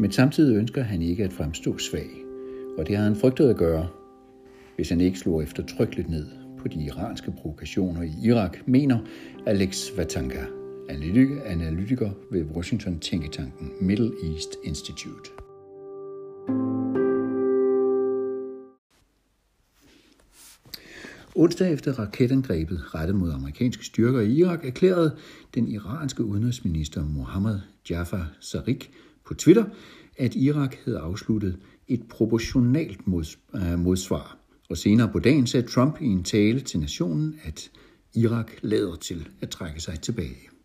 Men samtidig ønsker han ikke at fremstå svag, og det har han frygtet at gøre, hvis han ikke slår eftertrykkeligt ned på de iranske provokationer i Irak, mener Alex Vatanga, analytiker ved Washington Tænketanken Middle East Institute. Onsdag efter raketangrebet rettet mod amerikanske styrker i Irak erklærede den iranske udenrigsminister Mohammad Jafar Sarik på Twitter, at Irak havde afsluttet et proportionalt øh, modsvar. Og senere på dagen sagde Trump i en tale til nationen, at Irak lader til at trække sig tilbage.